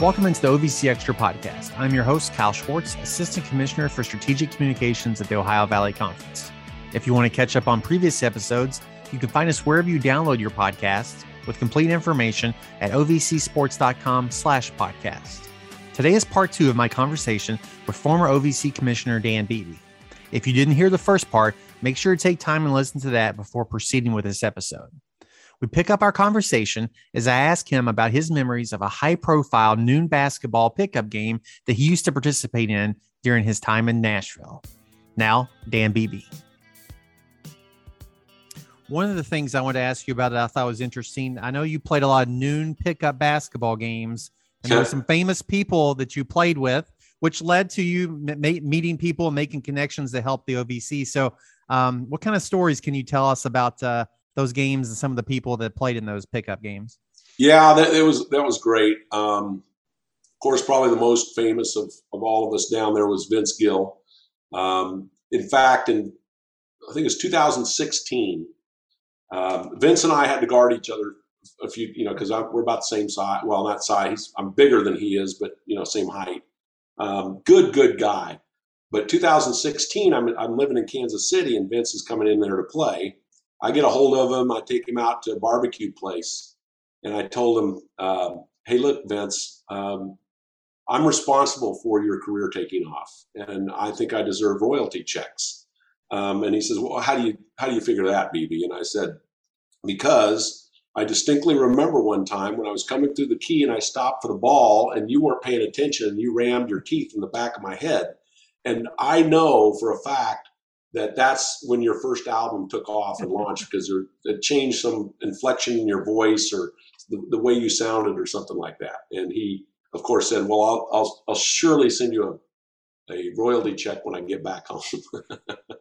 Welcome into the OVC Extra podcast. I'm your host, Kyle Schwartz, Assistant Commissioner for Strategic Communications at the Ohio Valley Conference. If you want to catch up on previous episodes, you can find us wherever you download your podcasts with complete information at ovcsports.com slash podcast. Today is part two of my conversation with former OVC Commissioner Dan Beebe. If you didn't hear the first part, make sure to take time and listen to that before proceeding with this episode. We pick up our conversation as I ask him about his memories of a high profile noon basketball pickup game that he used to participate in during his time in Nashville. Now, Dan Beebe. One of the things I wanted to ask you about that I thought was interesting, I know you played a lot of noon pickup basketball games, and there were some famous people that you played with, which led to you meeting people and making connections that helped the OVC. So, um, what kind of stories can you tell us about uh, those games and some of the people that played in those pickup games? Yeah, that it was that was great. Um, of course, probably the most famous of, of all of us down there was Vince Gill. Um, in fact, in I think it was 2016, um, Vince and I had to guard each other a few, you know, because we're about the same size. Well, not size. I'm bigger than he is, but you know, same height. Um, good, good guy. But 2016, I'm I'm living in Kansas City, and Vince is coming in there to play. I get a hold of him. I take him out to a barbecue place, and I told him, um, "Hey, look, Vince, um, I'm responsible for your career taking off, and I think I deserve royalty checks." Um, and he says, "Well, how do you how do you figure that, Beebe?" And I said, "Because." I distinctly remember one time when I was coming through the key and I stopped for the ball and you weren't paying attention and you rammed your teeth in the back of my head. And I know for a fact that that's when your first album took off and launched because it changed some inflection in your voice or the, the, way you sounded or something like that. And he, of course, said, "Well, I'll I'll, I'll surely send you a, a royalty check when I get back home."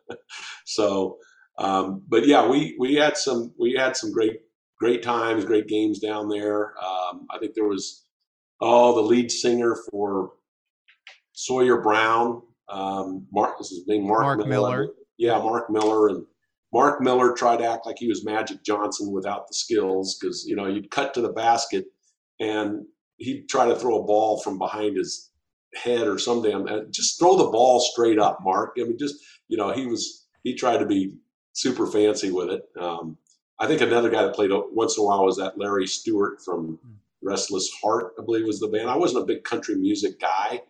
so, um, but yeah, we we had some we had some great great times, great games down there. Um, I think there was oh the lead singer for Sawyer Brown. Um, Mark, this is name Mark, Mark Miller. Miller yeah, Mark Miller and Mark Miller tried to act like he was Magic Johnson without the skills because you know you'd cut to the basket and he'd try to throw a ball from behind his head or some damn uh, just throw the ball straight up, Mark. I mean, just you know he was he tried to be super fancy with it. Um, I think another guy that played once in a while was that Larry Stewart from Restless Heart, I believe was the band. I wasn't a big country music guy,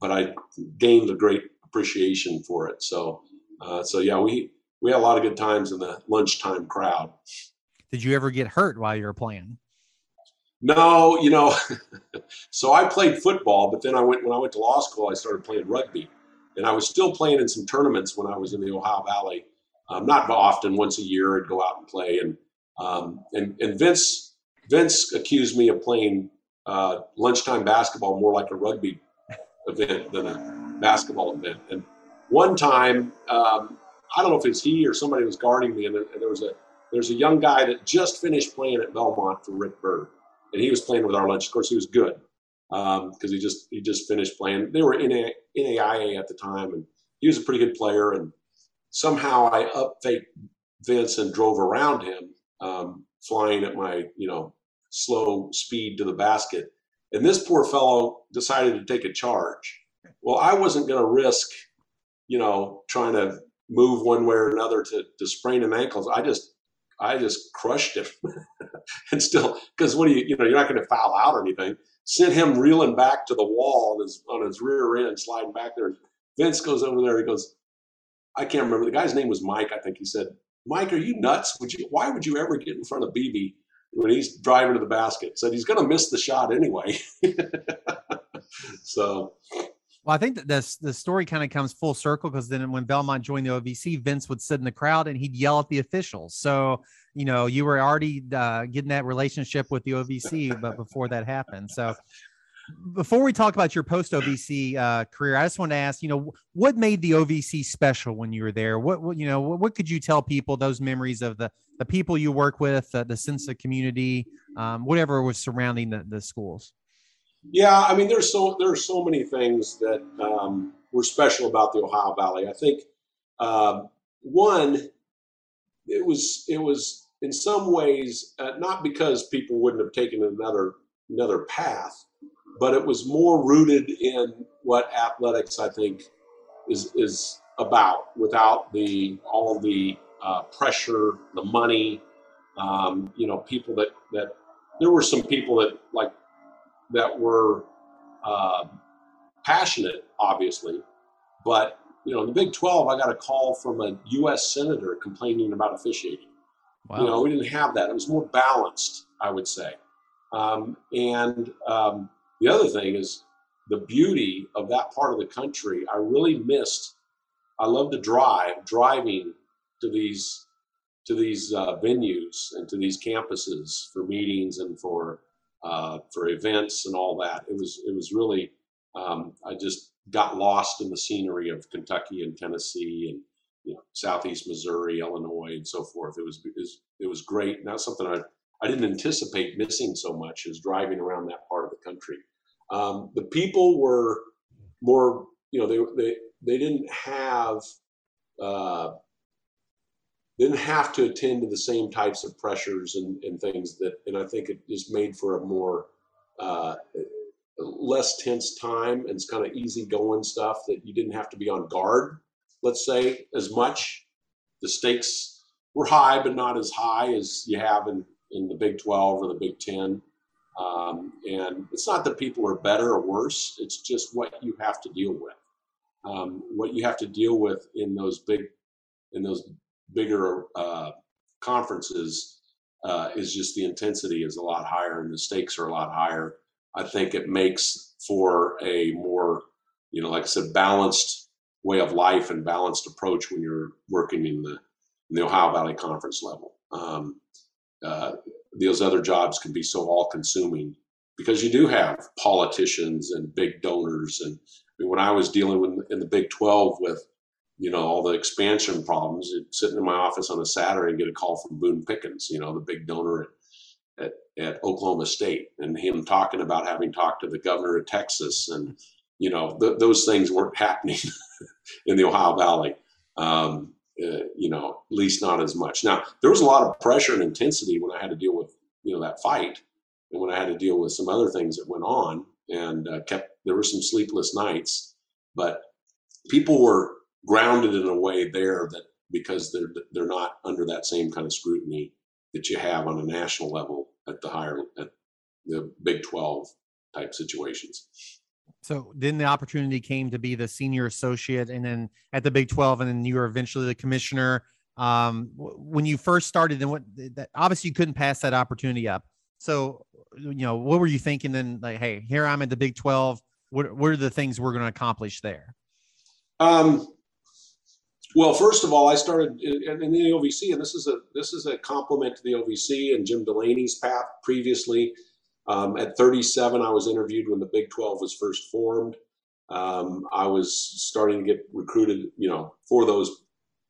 but I gained a great appreciation for it. So uh, so yeah, we we had a lot of good times in the lunchtime crowd. Did you ever get hurt while you were playing? No, you know, so I played football, but then I went when I went to law school, I started playing rugby, and I was still playing in some tournaments when I was in the Ohio Valley. Um, not often, once a year, I'd go out and play, and um, and and Vince Vince accused me of playing uh, lunchtime basketball more like a rugby event than a basketball event, and one time, um, I don't know if it's he or somebody was guarding me, and there was a there's a young guy that just finished playing at Belmont for Rick Byrd, and he was playing with our lunch. Of course, he was good because um, he just he just finished playing. They were in a, NAIA at the time, and he was a pretty good player. And somehow I up faked Vince and drove around him, um, flying at my you know slow speed to the basket. And this poor fellow decided to take a charge. Well, I wasn't going to risk you know, trying to move one way or another to, to sprain an ankles. I just, I just crushed him and still, cause what do you, you know, you're not going to foul out or anything. Sent him reeling back to the wall on his, on his rear end, sliding back there. Vince goes over there. He goes, I can't remember. The guy's name was Mike. I think he said, Mike, are you nuts? Would you, why would you ever get in front of Beebe when he's driving to the basket? Said he's going to miss the shot anyway. so well, I think that this the story kind of comes full circle because then when Belmont joined the OVC, Vince would sit in the crowd and he'd yell at the officials. So you know you were already uh, getting that relationship with the OVC, but before that happened. So before we talk about your post OVC uh, career, I just want to ask, you know, what made the OVC special when you were there? What, what you know, what, what, could you tell people those memories of the the people you work with, uh, the sense of community, um, whatever was surrounding the, the schools? Yeah, I mean, there's so there's so many things that um, were special about the Ohio Valley. I think uh, one, it was it was in some ways uh, not because people wouldn't have taken another another path, but it was more rooted in what athletics I think is is about without the all the uh, pressure, the money. Um, you know, people that that there were some people that like that were uh, passionate, obviously, but you know, in the Big 12, I got a call from a U.S. senator complaining about officiating. Wow. You know, we didn't have that. It was more balanced, I would say. Um, and um, the other thing is the beauty of that part of the country. I really missed. I love to drive, driving to these to these uh, venues and to these campuses for meetings and for uh, for events and all that. It was it was really um, I just got lost in the scenery of Kentucky and Tennessee and you know southeast Missouri, Illinois, and so forth. It was it was, it was great. Not something I I didn't anticipate missing so much is driving around that part of the country. Um, the people were more you know they they they didn't have uh, didn't have to attend to the same types of pressures and, and things that and I think it just made for a more uh, less tense time and it's kind of easy going stuff that you didn't have to be on guard, let's say, as much. The stakes were high, but not as high as you have in, in the Big 12 or the Big 10. Um, and it's not that people are better or worse, it's just what you have to deal with. Um, what you have to deal with in those big, in those bigger uh, conferences uh, is just the intensity is a lot higher and the stakes are a lot higher I think it makes for a more, you know, like I said, balanced way of life and balanced approach when you're working in the, in the Ohio Valley Conference level. Um, uh, those other jobs can be so all consuming because you do have politicians and big donors. And I mean, when I was dealing with in the Big 12 with, you know, all the expansion problems, sitting in my office on a Saturday and get a call from Boone Pickens, you know, the big donor at at, at Oklahoma State and him talking about having talked to the governor of Texas and you know th- those things weren't happening in the Ohio Valley. Um, uh, you know, at least not as much. Now there was a lot of pressure and intensity when I had to deal with you know that fight, and when I had to deal with some other things that went on, and uh, kept there were some sleepless nights, but people were grounded in a way there that because they're they're not under that same kind of scrutiny that you have on a national level at the higher at the Big 12 type situations. So then the opportunity came to be the senior associate, and then at the Big 12, and then you were eventually the commissioner. Um, when you first started, and what that, obviously you couldn't pass that opportunity up. So, you know, what were you thinking then? Like, hey, here I'm at the Big 12. What, what are the things we're going to accomplish there? Um, well, first of all, I started in, in, the OVC, and this is a this is a compliment to the OVC and Jim Delaney's path previously. Um, at 37, I was interviewed when the Big 12 was first formed. Um, I was starting to get recruited, you know, for those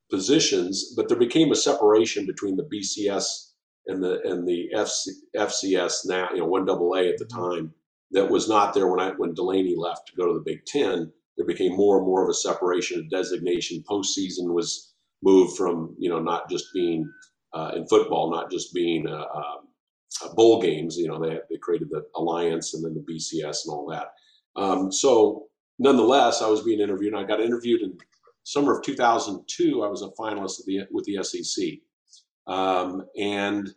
positions, but there became a separation between the BCS and the and the FC, FCS now, you know, one double A at the mm-hmm. time that was not there when I when Delaney left to go to the Big Ten there became more and more of a separation of designation. Postseason was moved from you know not just being uh, in football, not just being uh, uh, bowl games. You know they they created the alliance and then the BCS and all that. Um, so nonetheless, I was being interviewed. and I got interviewed in summer of 2002. I was a finalist the, with the SEC, um, and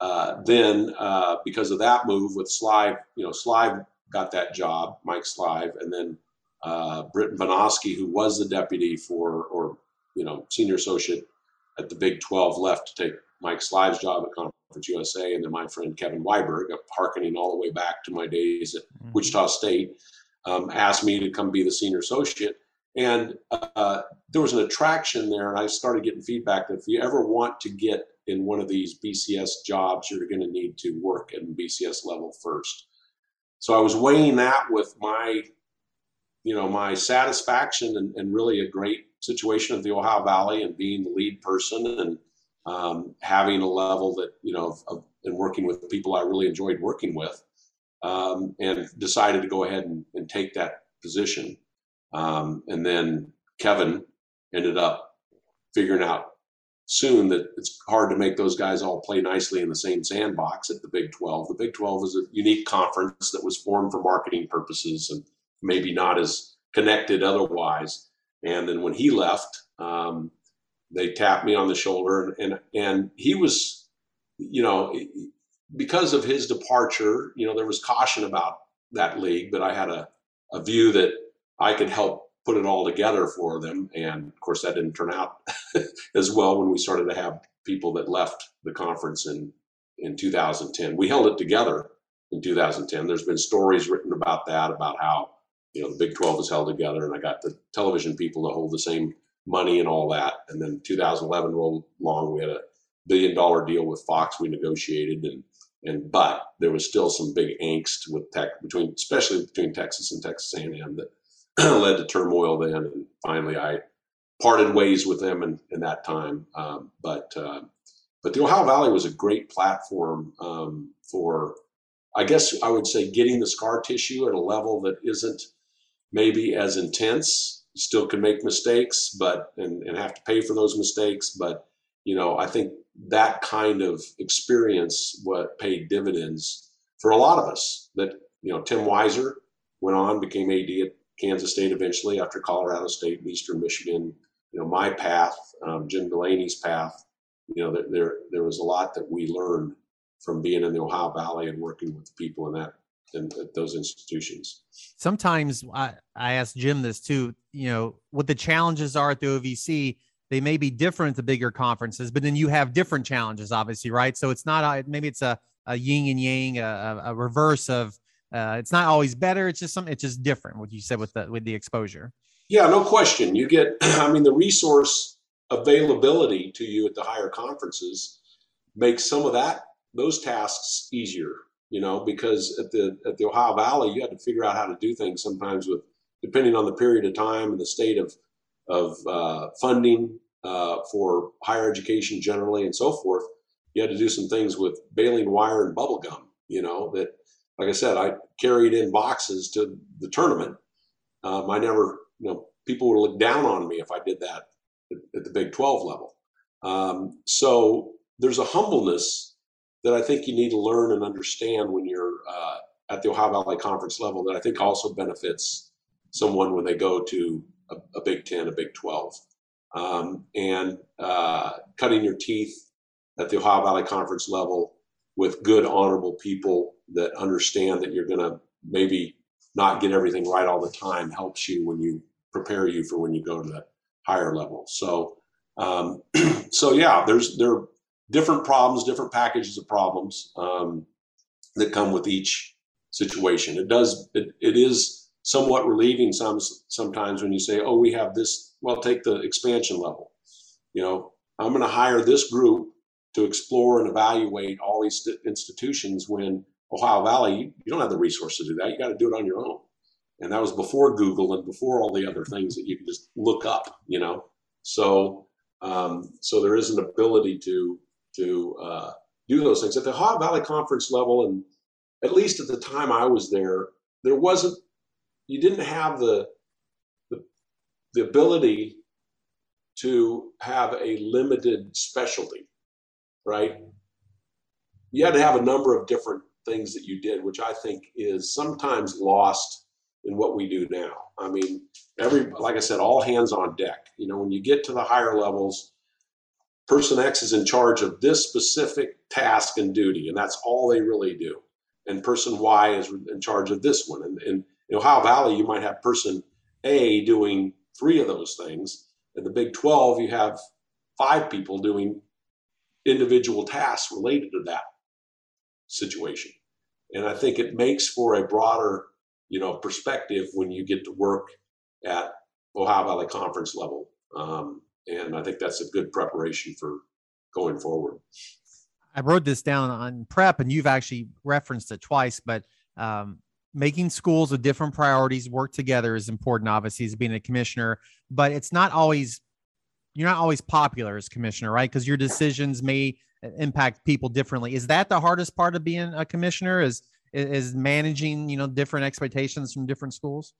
uh, then uh, because of that move with Slive, you know Slive got that job, Mike Slive, and then uh, Britton Banowsky, who was the deputy for, or you know, senior associate at the Big 12, left to take Mike Slive's job at Conference USA, and then my friend Kevin Weiberg, harkening all the way back to my days at mm-hmm. Wichita State, um, asked me to come be the senior associate. And uh, there was an attraction there, and I started getting feedback that if you ever want to get in one of these BCS jobs, you're going to need to work at BCS level first. So I was weighing that with my you know, my satisfaction and, and, really a great situation of the Ohio Valley and being the lead person and um, having a level that, you know, of, of, and working with people I really enjoyed working with um, and decided to go ahead and, and take that position. Um, and then Kevin ended up figuring out soon that it's hard to make those guys all play nicely in the same sandbox at the Big 12. The Big 12 is a unique conference that was formed for marketing purposes and maybe not as connected otherwise. And then when he left, um, they tapped me on the shoulder, and, and and he was, you know, because of his departure, you know, there was caution about that league, but I had a, a view that I could help put it all together for them. And of course, that didn't turn out as well when we started to have people that left the conference in, in 2010. We held it together in 2010. There's been stories written about that, about how, you know, the Big 12 is held together, and I got the television people to hold the same money and all that. And then 2011 rolled along. We had a billion dollar deal with Fox we negotiated, and and but there was still some big angst with tech between, especially between Texas and Texas A&M that led to turmoil then. And finally, I parted ways with them in, in that time. Um, but uh, but the Ohio Valley was a great platform um, for, I guess I would say, getting the scar tissue at a level that isn't maybe as intense. still can make mistakes, but and, and have to pay for those mistakes. But you know, I think that kind of experience what paid dividends for a lot of us. That you know, Tim Weiser went on, became AD at Kansas State eventually after Colorado State and Eastern Michigan. You know, my path, um, Jim Delaney's path. You know, there, there there was a lot that we learned from being in the Ohio Valley and working with people in that in, at those institutions. Sometimes I, I ask Jim this too. You know, what the challenges are at the OVC. They may be different at the bigger conferences, but then you have different challenges, obviously, right? So it's not a, maybe it's a, a yin and yang, a, a reverse of uh, it's not always better. It's just something. It's just different. What you said with the with the exposure. Yeah, no question. You get. I mean, the resource availability to you at the higher conferences makes some of that those tasks easier. You know, because at the at the Ohio Valley, you had to figure out how to do things sometimes with depending on the period of time and the state of of uh, funding uh, for higher education generally and so forth. You had to do some things with baling wire and bubble gum. You know that like I said, I carried in boxes to the tournament. Um, I never, you know, people would look down on me if I did that at, at the Big 12 level. Um, so there's a humbleness that I think you need to learn and understand when you're uh, at the Ohio Valley Conference level that I think also benefits someone when they go to a, a Big 10, a Big 12. Um, and uh, cutting your teeth at the Ohio Valley Conference level with good, honorable people that understand that you're going to maybe not get everything right all the time helps you when you prepare you for when you go to that higher level. So, um, so yeah, there's there different problems, different packages of problems um, that come with each situation. It does it, it is somewhat relieving some sometimes when you say, oh, we have this. Well, take the expansion level. You know, I'm going to hire this group to explore and evaluate all these institutions when Ohio Valley, you, you don't have the resources to do that. You got to do it on your own. And that was before Google and before all the other things that you can just look up, you know. So, um, so there is an ability to to uh, do those things at the Ohio Valley Conference level, and at least at the time I was there, there wasn't. You didn't have the the, the ability to have a limited specialty right? You had to have a number of different things that you did, which I think is sometimes lost in what we do now. I mean, every like I said, all hands on deck. You know, when you get to the higher levels, person X is in charge of this specific task and duty, and that's all they really do. And person Y is in charge of this one. And, in Ohio Valley, you might have person A doing three of those things. In the Big 12, you have five people doing individual tasks related to that situation. And I think it makes for a broader, you know, perspective when you get to work at Ohio Valley Conference level. Um, and I think that's a good preparation for going forward. I wrote this down on prep, and you've actually referenced it twice, but um, making schools with different priorities work together is important, obviously, as being a commissioner, but it's not always you're not always popular as commissioner, right? Because your decisions may impact people differently. Is that the hardest part of being a commissioner? Is is managing you know different expectations from different schools?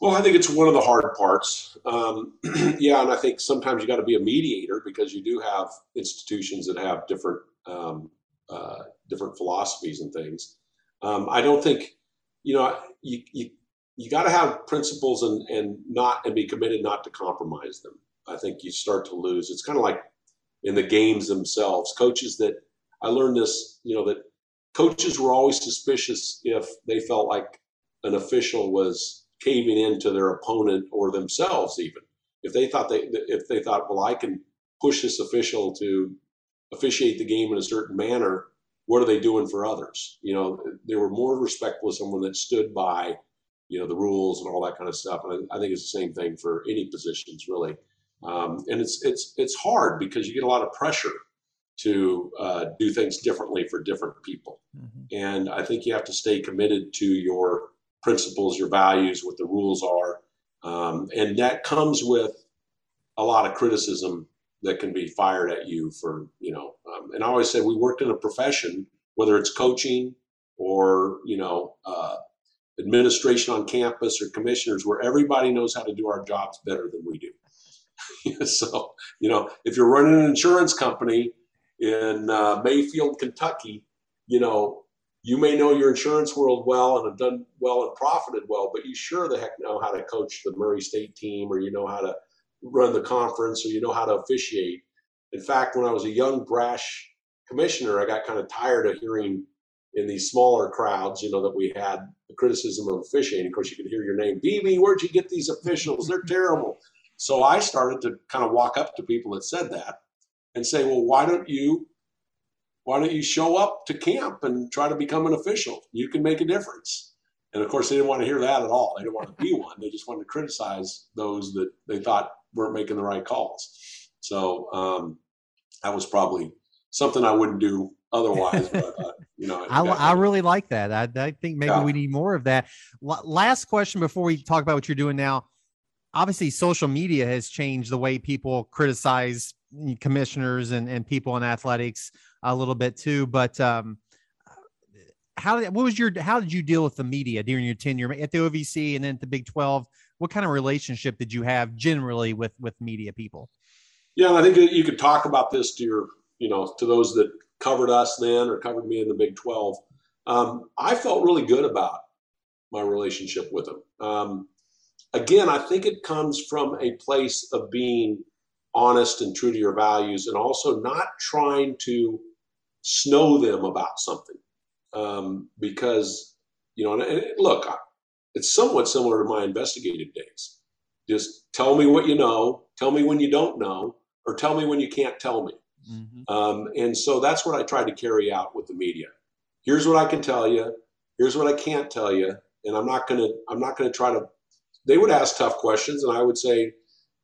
Well, I think it's one of the hard parts. Um, yeah, and I think sometimes you got to be a mediator because you do have institutions that have different um, uh, different philosophies and things. Um, I don't think you know you you, you got to have principles and and not and be committed not to compromise them. I think you start to lose. It's kind of like in the games themselves. Coaches that I learned this, you know, that coaches were always suspicious if they felt like an official was caving into their opponent or themselves even. If they thought they if they thought well i can push this official to officiate the game in a certain manner what are they doing for others? You know they were more respectful of someone that stood by you know the rules and all that kind of stuff. And i, I think it's the same thing for any positions really. Um, and it's it's it's hard because you get a lot of pressure to uh, do things differently for different people. Mm-hmm. and i think you have to stay committed to your principles, your values, what the rules are. Um, and that comes with a lot of criticism that can be fired at you for, you know, um, and I always say we worked in a profession, whether it's coaching or, you know, uh, administration on campus or commissioners, where everybody knows how to do our jobs better than we do. so, you know, if you're running an insurance company in uh, Mayfield, Kentucky, you know, you may know your insurance world well and have done well and profited well, but you sure the heck know how to coach the Murray State team or you know how to run the conference or you know how to officiate. In fact, when I was a young, brash commissioner, I got kind of tired of hearing in these smaller crowds, you know, that we had the criticism of officiating. Of course, you could hear your name, Beebe, where'd you get these officials? They're terrible. So I started to kind of walk up to people that said that and say, well, why don't you why don't you show up to camp and try to become an official? You can make a difference. And of course, they didn't want to hear that at all. They didn't want to be one. They just wanted to criticize those that they thought weren't making the right calls. So um, that was probably something I wouldn't do otherwise. but, uh, you know, I, I, really like that. I, I think maybe yeah. we need more of that. last question before we talk about what you're doing now. Obviously, social media has changed the way people criticize commissioners and, and people in athletics a little bit too. But um, how did what was your how did you deal with the media during your tenure at the OVC and then at the Big Twelve? What kind of relationship did you have generally with with media people? Yeah, I think you could talk about this to your you know to those that covered us then or covered me in the Big Twelve. Um, I felt really good about my relationship with them. Um, again, I think it comes from a place of being honest and true to your values and also not trying to snow them about something. Um, because you know and, and look it's somewhat similar to my investigative days. Just tell me what you know tell me when you don't know or tell me when you can't tell me. Mm-hmm. um, and so that's what i tried to carry out with the media. Here's what i can tell you here's what i can't tell you and i'm not going to i'm not going to try to they would ask tough questions and i would say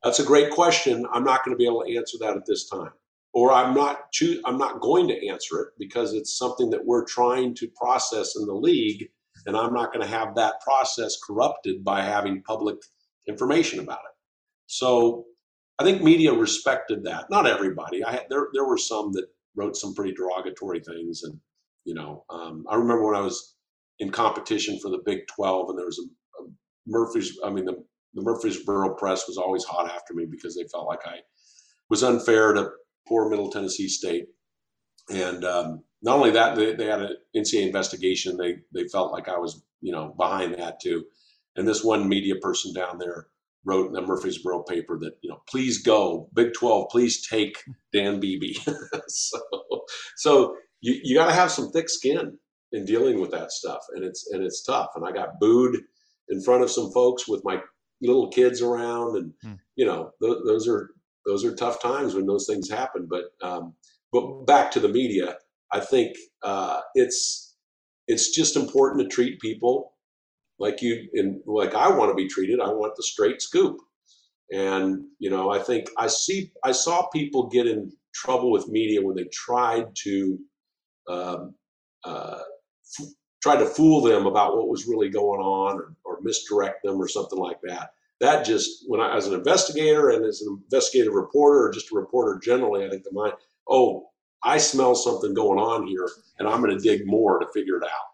that's a great question. I'm not going to be able to answer that at this time or I'm not choo- I'm not going to answer it because it's something that we're trying to process in the league, and I'm not going to have that process corrupted by having public information about it. So I think media respected that. Not everybody. I there there were some that wrote some pretty derogatory things, and you know um, I remember when I was in competition for the Big 12, and there was a, a Murphy's. I mean the the Murfreesboro press was always hot after me because they felt like I was unfair to poor Middle Tennessee State. And um, not only that, they, they had an NCAA investigation. They they felt like I was you know behind that too. And this one media person down there wrote in the Murfreesboro paper that you know please go Big Twelve, please take Dan Beebe. so so you, you got to have some thick skin in dealing with that stuff, and it's and it's tough. And I got booed in front of some folks with my little kids around, and hmm. you know th- those are those are tough times when those things happen. But um, but back to the media, I think uh, it's it's just important to treat people like you and like I want to be treated. I want the straight scoop. And you know, I think I see I saw people get in trouble with media when they tried to um, uh, f- to fool them about what was really going on or, or misdirect them or something like that that just when I as an investigator and as an investigative reporter or just a reporter generally, I think the mind, oh, I smell something going on here, and I'm going to dig more to figure it out.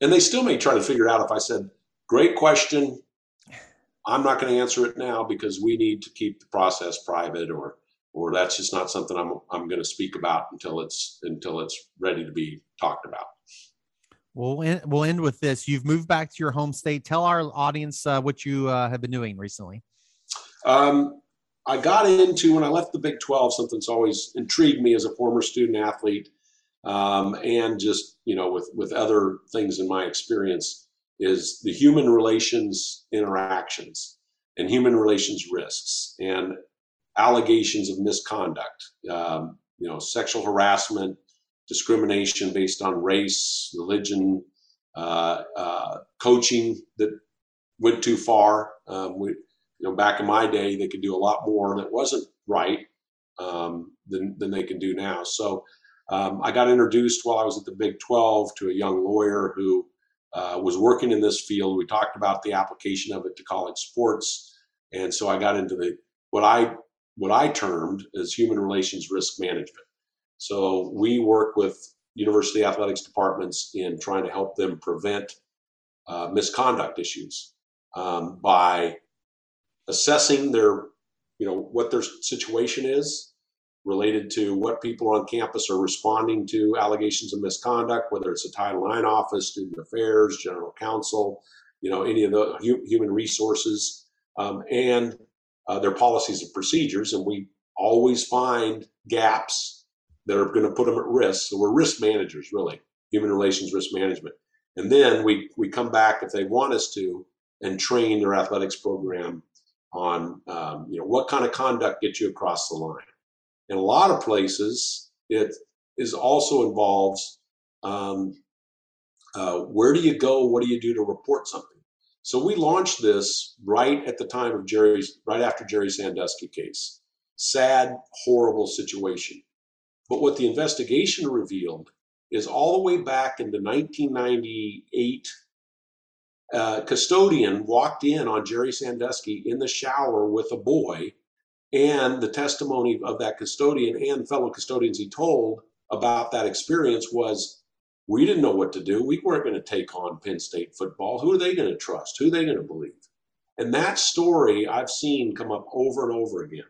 And they still may try to figure it out if I said, "Great question, I'm not going to answer it now because we need to keep the process private, or or that's just not something I'm I'm going to speak about until it's until it's ready to be talked about. We'll end, we'll end with this. You've moved back to your home state. Tell our audience uh, what you uh, have been doing recently. Um, I got into when I left the Big 12, something that's always intrigued me as a former student athlete, um, and just you know with with other things in my experience is the human relations interactions and human relations risks and allegations of misconduct, um, you know, sexual harassment, discrimination based on race, religion, uh, uh, coaching that went too far. Um, we, you know, back in my day, they could do a lot more that wasn't right um, than, than they can do now. So um, I got introduced while I was at the Big 12 to a young lawyer who uh, was working in this field. We talked about the application of it to college sports, and so I got into the what I what I termed as human relations risk management. So we work with university athletics departments in trying to help them prevent uh, misconduct issues um, by assessing their, you know, what their situation is related to what people on campus are responding to allegations of misconduct, whether it's a Title IX office, student affairs, general counsel, you know, any of the hu- human resources, um, and uh, their policies and procedures. And we always find gaps that are going to put them at risk. So we're risk managers, really, human relations risk management. And then we, we come back if they want us to and train their athletics program on um, you know what kind of conduct gets you across the line. In a lot of places, it is also involves um, uh, where do you go? What do you do to report something? So we launched this right at the time of Jerry's, right after Jerry Sandusky case. Sad, horrible situation. But what the investigation revealed is all the way back into 1998 uh, custodian walked in on Jerry Sandusky in the shower with a boy, and the testimony of that custodian and fellow custodians he told about that experience was we didn't know what to do. We weren't going to take on Penn State football. Who are they going to trust? Who are they going to believe? And that story I've seen come up over and over again.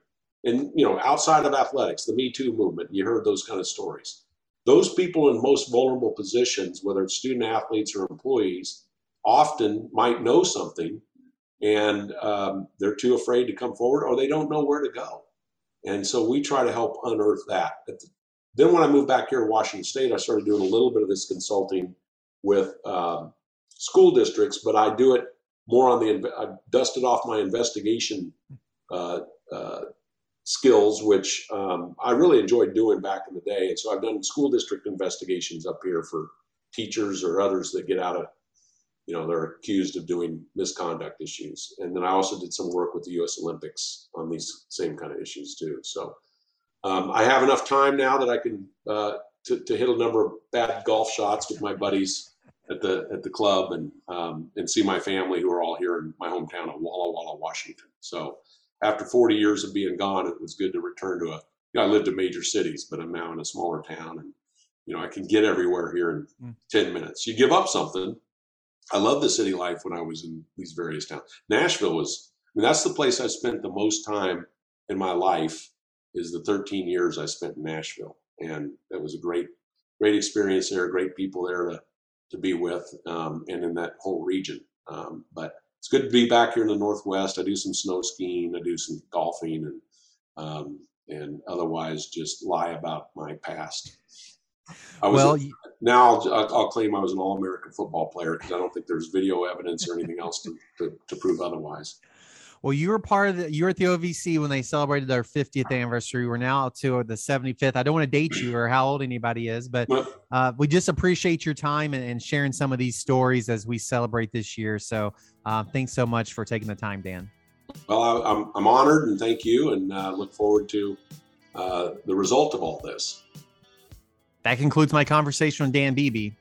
And, you know, outside of athletics, the Me Too movement, you heard those kind of stories. Those people in most vulnerable positions, whether it's student athletes or employees, often might know something and um, they're too afraid to come forward or they don't know where to go. And so we try to help unearth that. Then when I moved back here to Washington State, I started doing a little bit of this consulting with um, school districts, but I do it more on the, I dusted off my investigation uh, uh, skills, which um, I really enjoyed doing back in the day. And so I've done school district investigations up here for teachers or others that get out of you know, they're accused of doing misconduct issues. And then I also did some work with the U.S. Olympics on these same kind of issues too. So um, I have enough time now that I can uh, to, to, hit a number of bad golf shots with my buddies at the at the club and um, and see my family who are all here in my hometown of Walla Walla, Washington. So after 40 years of being gone, it was good to return to a. You know, I lived in major cities, but I'm now in a smaller town, and you know I can get everywhere here in mm. 10 minutes. You give up something, I love the city life when I was in these various towns. Nashville was, I mean, that's the place I spent the most time in my life is the 13 years I spent in Nashville. And that was a great, great experience there, great people there to, to be with um, and in that whole region. Um, but it's good to be back here in the Northwest. I do some snow skiing, I do some golfing and, um, and otherwise just lie about my past. I was well, a, now I'll, I'll, claim I was an All American football player because I don't think there's video evidence or anything else to, to, to, prove otherwise. Well, you were part of the, you were at the OVC when they celebrated their 50th anniversary. We're now to the 75th. I don't want to date you or how old anybody is, but uh, we just appreciate your time and, and, sharing some of these stories as we celebrate this year. So uh, thanks so much for taking the time, Dan. Well, I, am I'm, I'm honored and thank you and uh, look forward to uh, the result of all this. That concludes my conversation with Dan Beebe.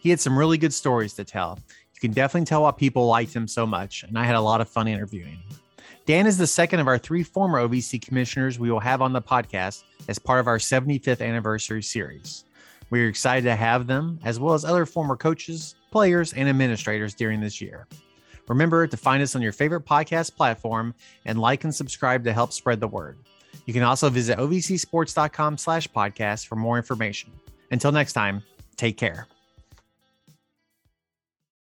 He had some really good stories to tell. You can definitely tell why people liked him so much, and I had a lot of fun interviewing him. Dan is the second of our three former OVC commissioners we will have on the podcast as part of our 75th anniversary series. We are excited to have them, as well as other former coaches, players, and administrators during this year. Remember to find us on your favorite podcast platform and like and subscribe to help spread the word. You can also visit ovcsports.com slash podcast for more information. Until next time, take care.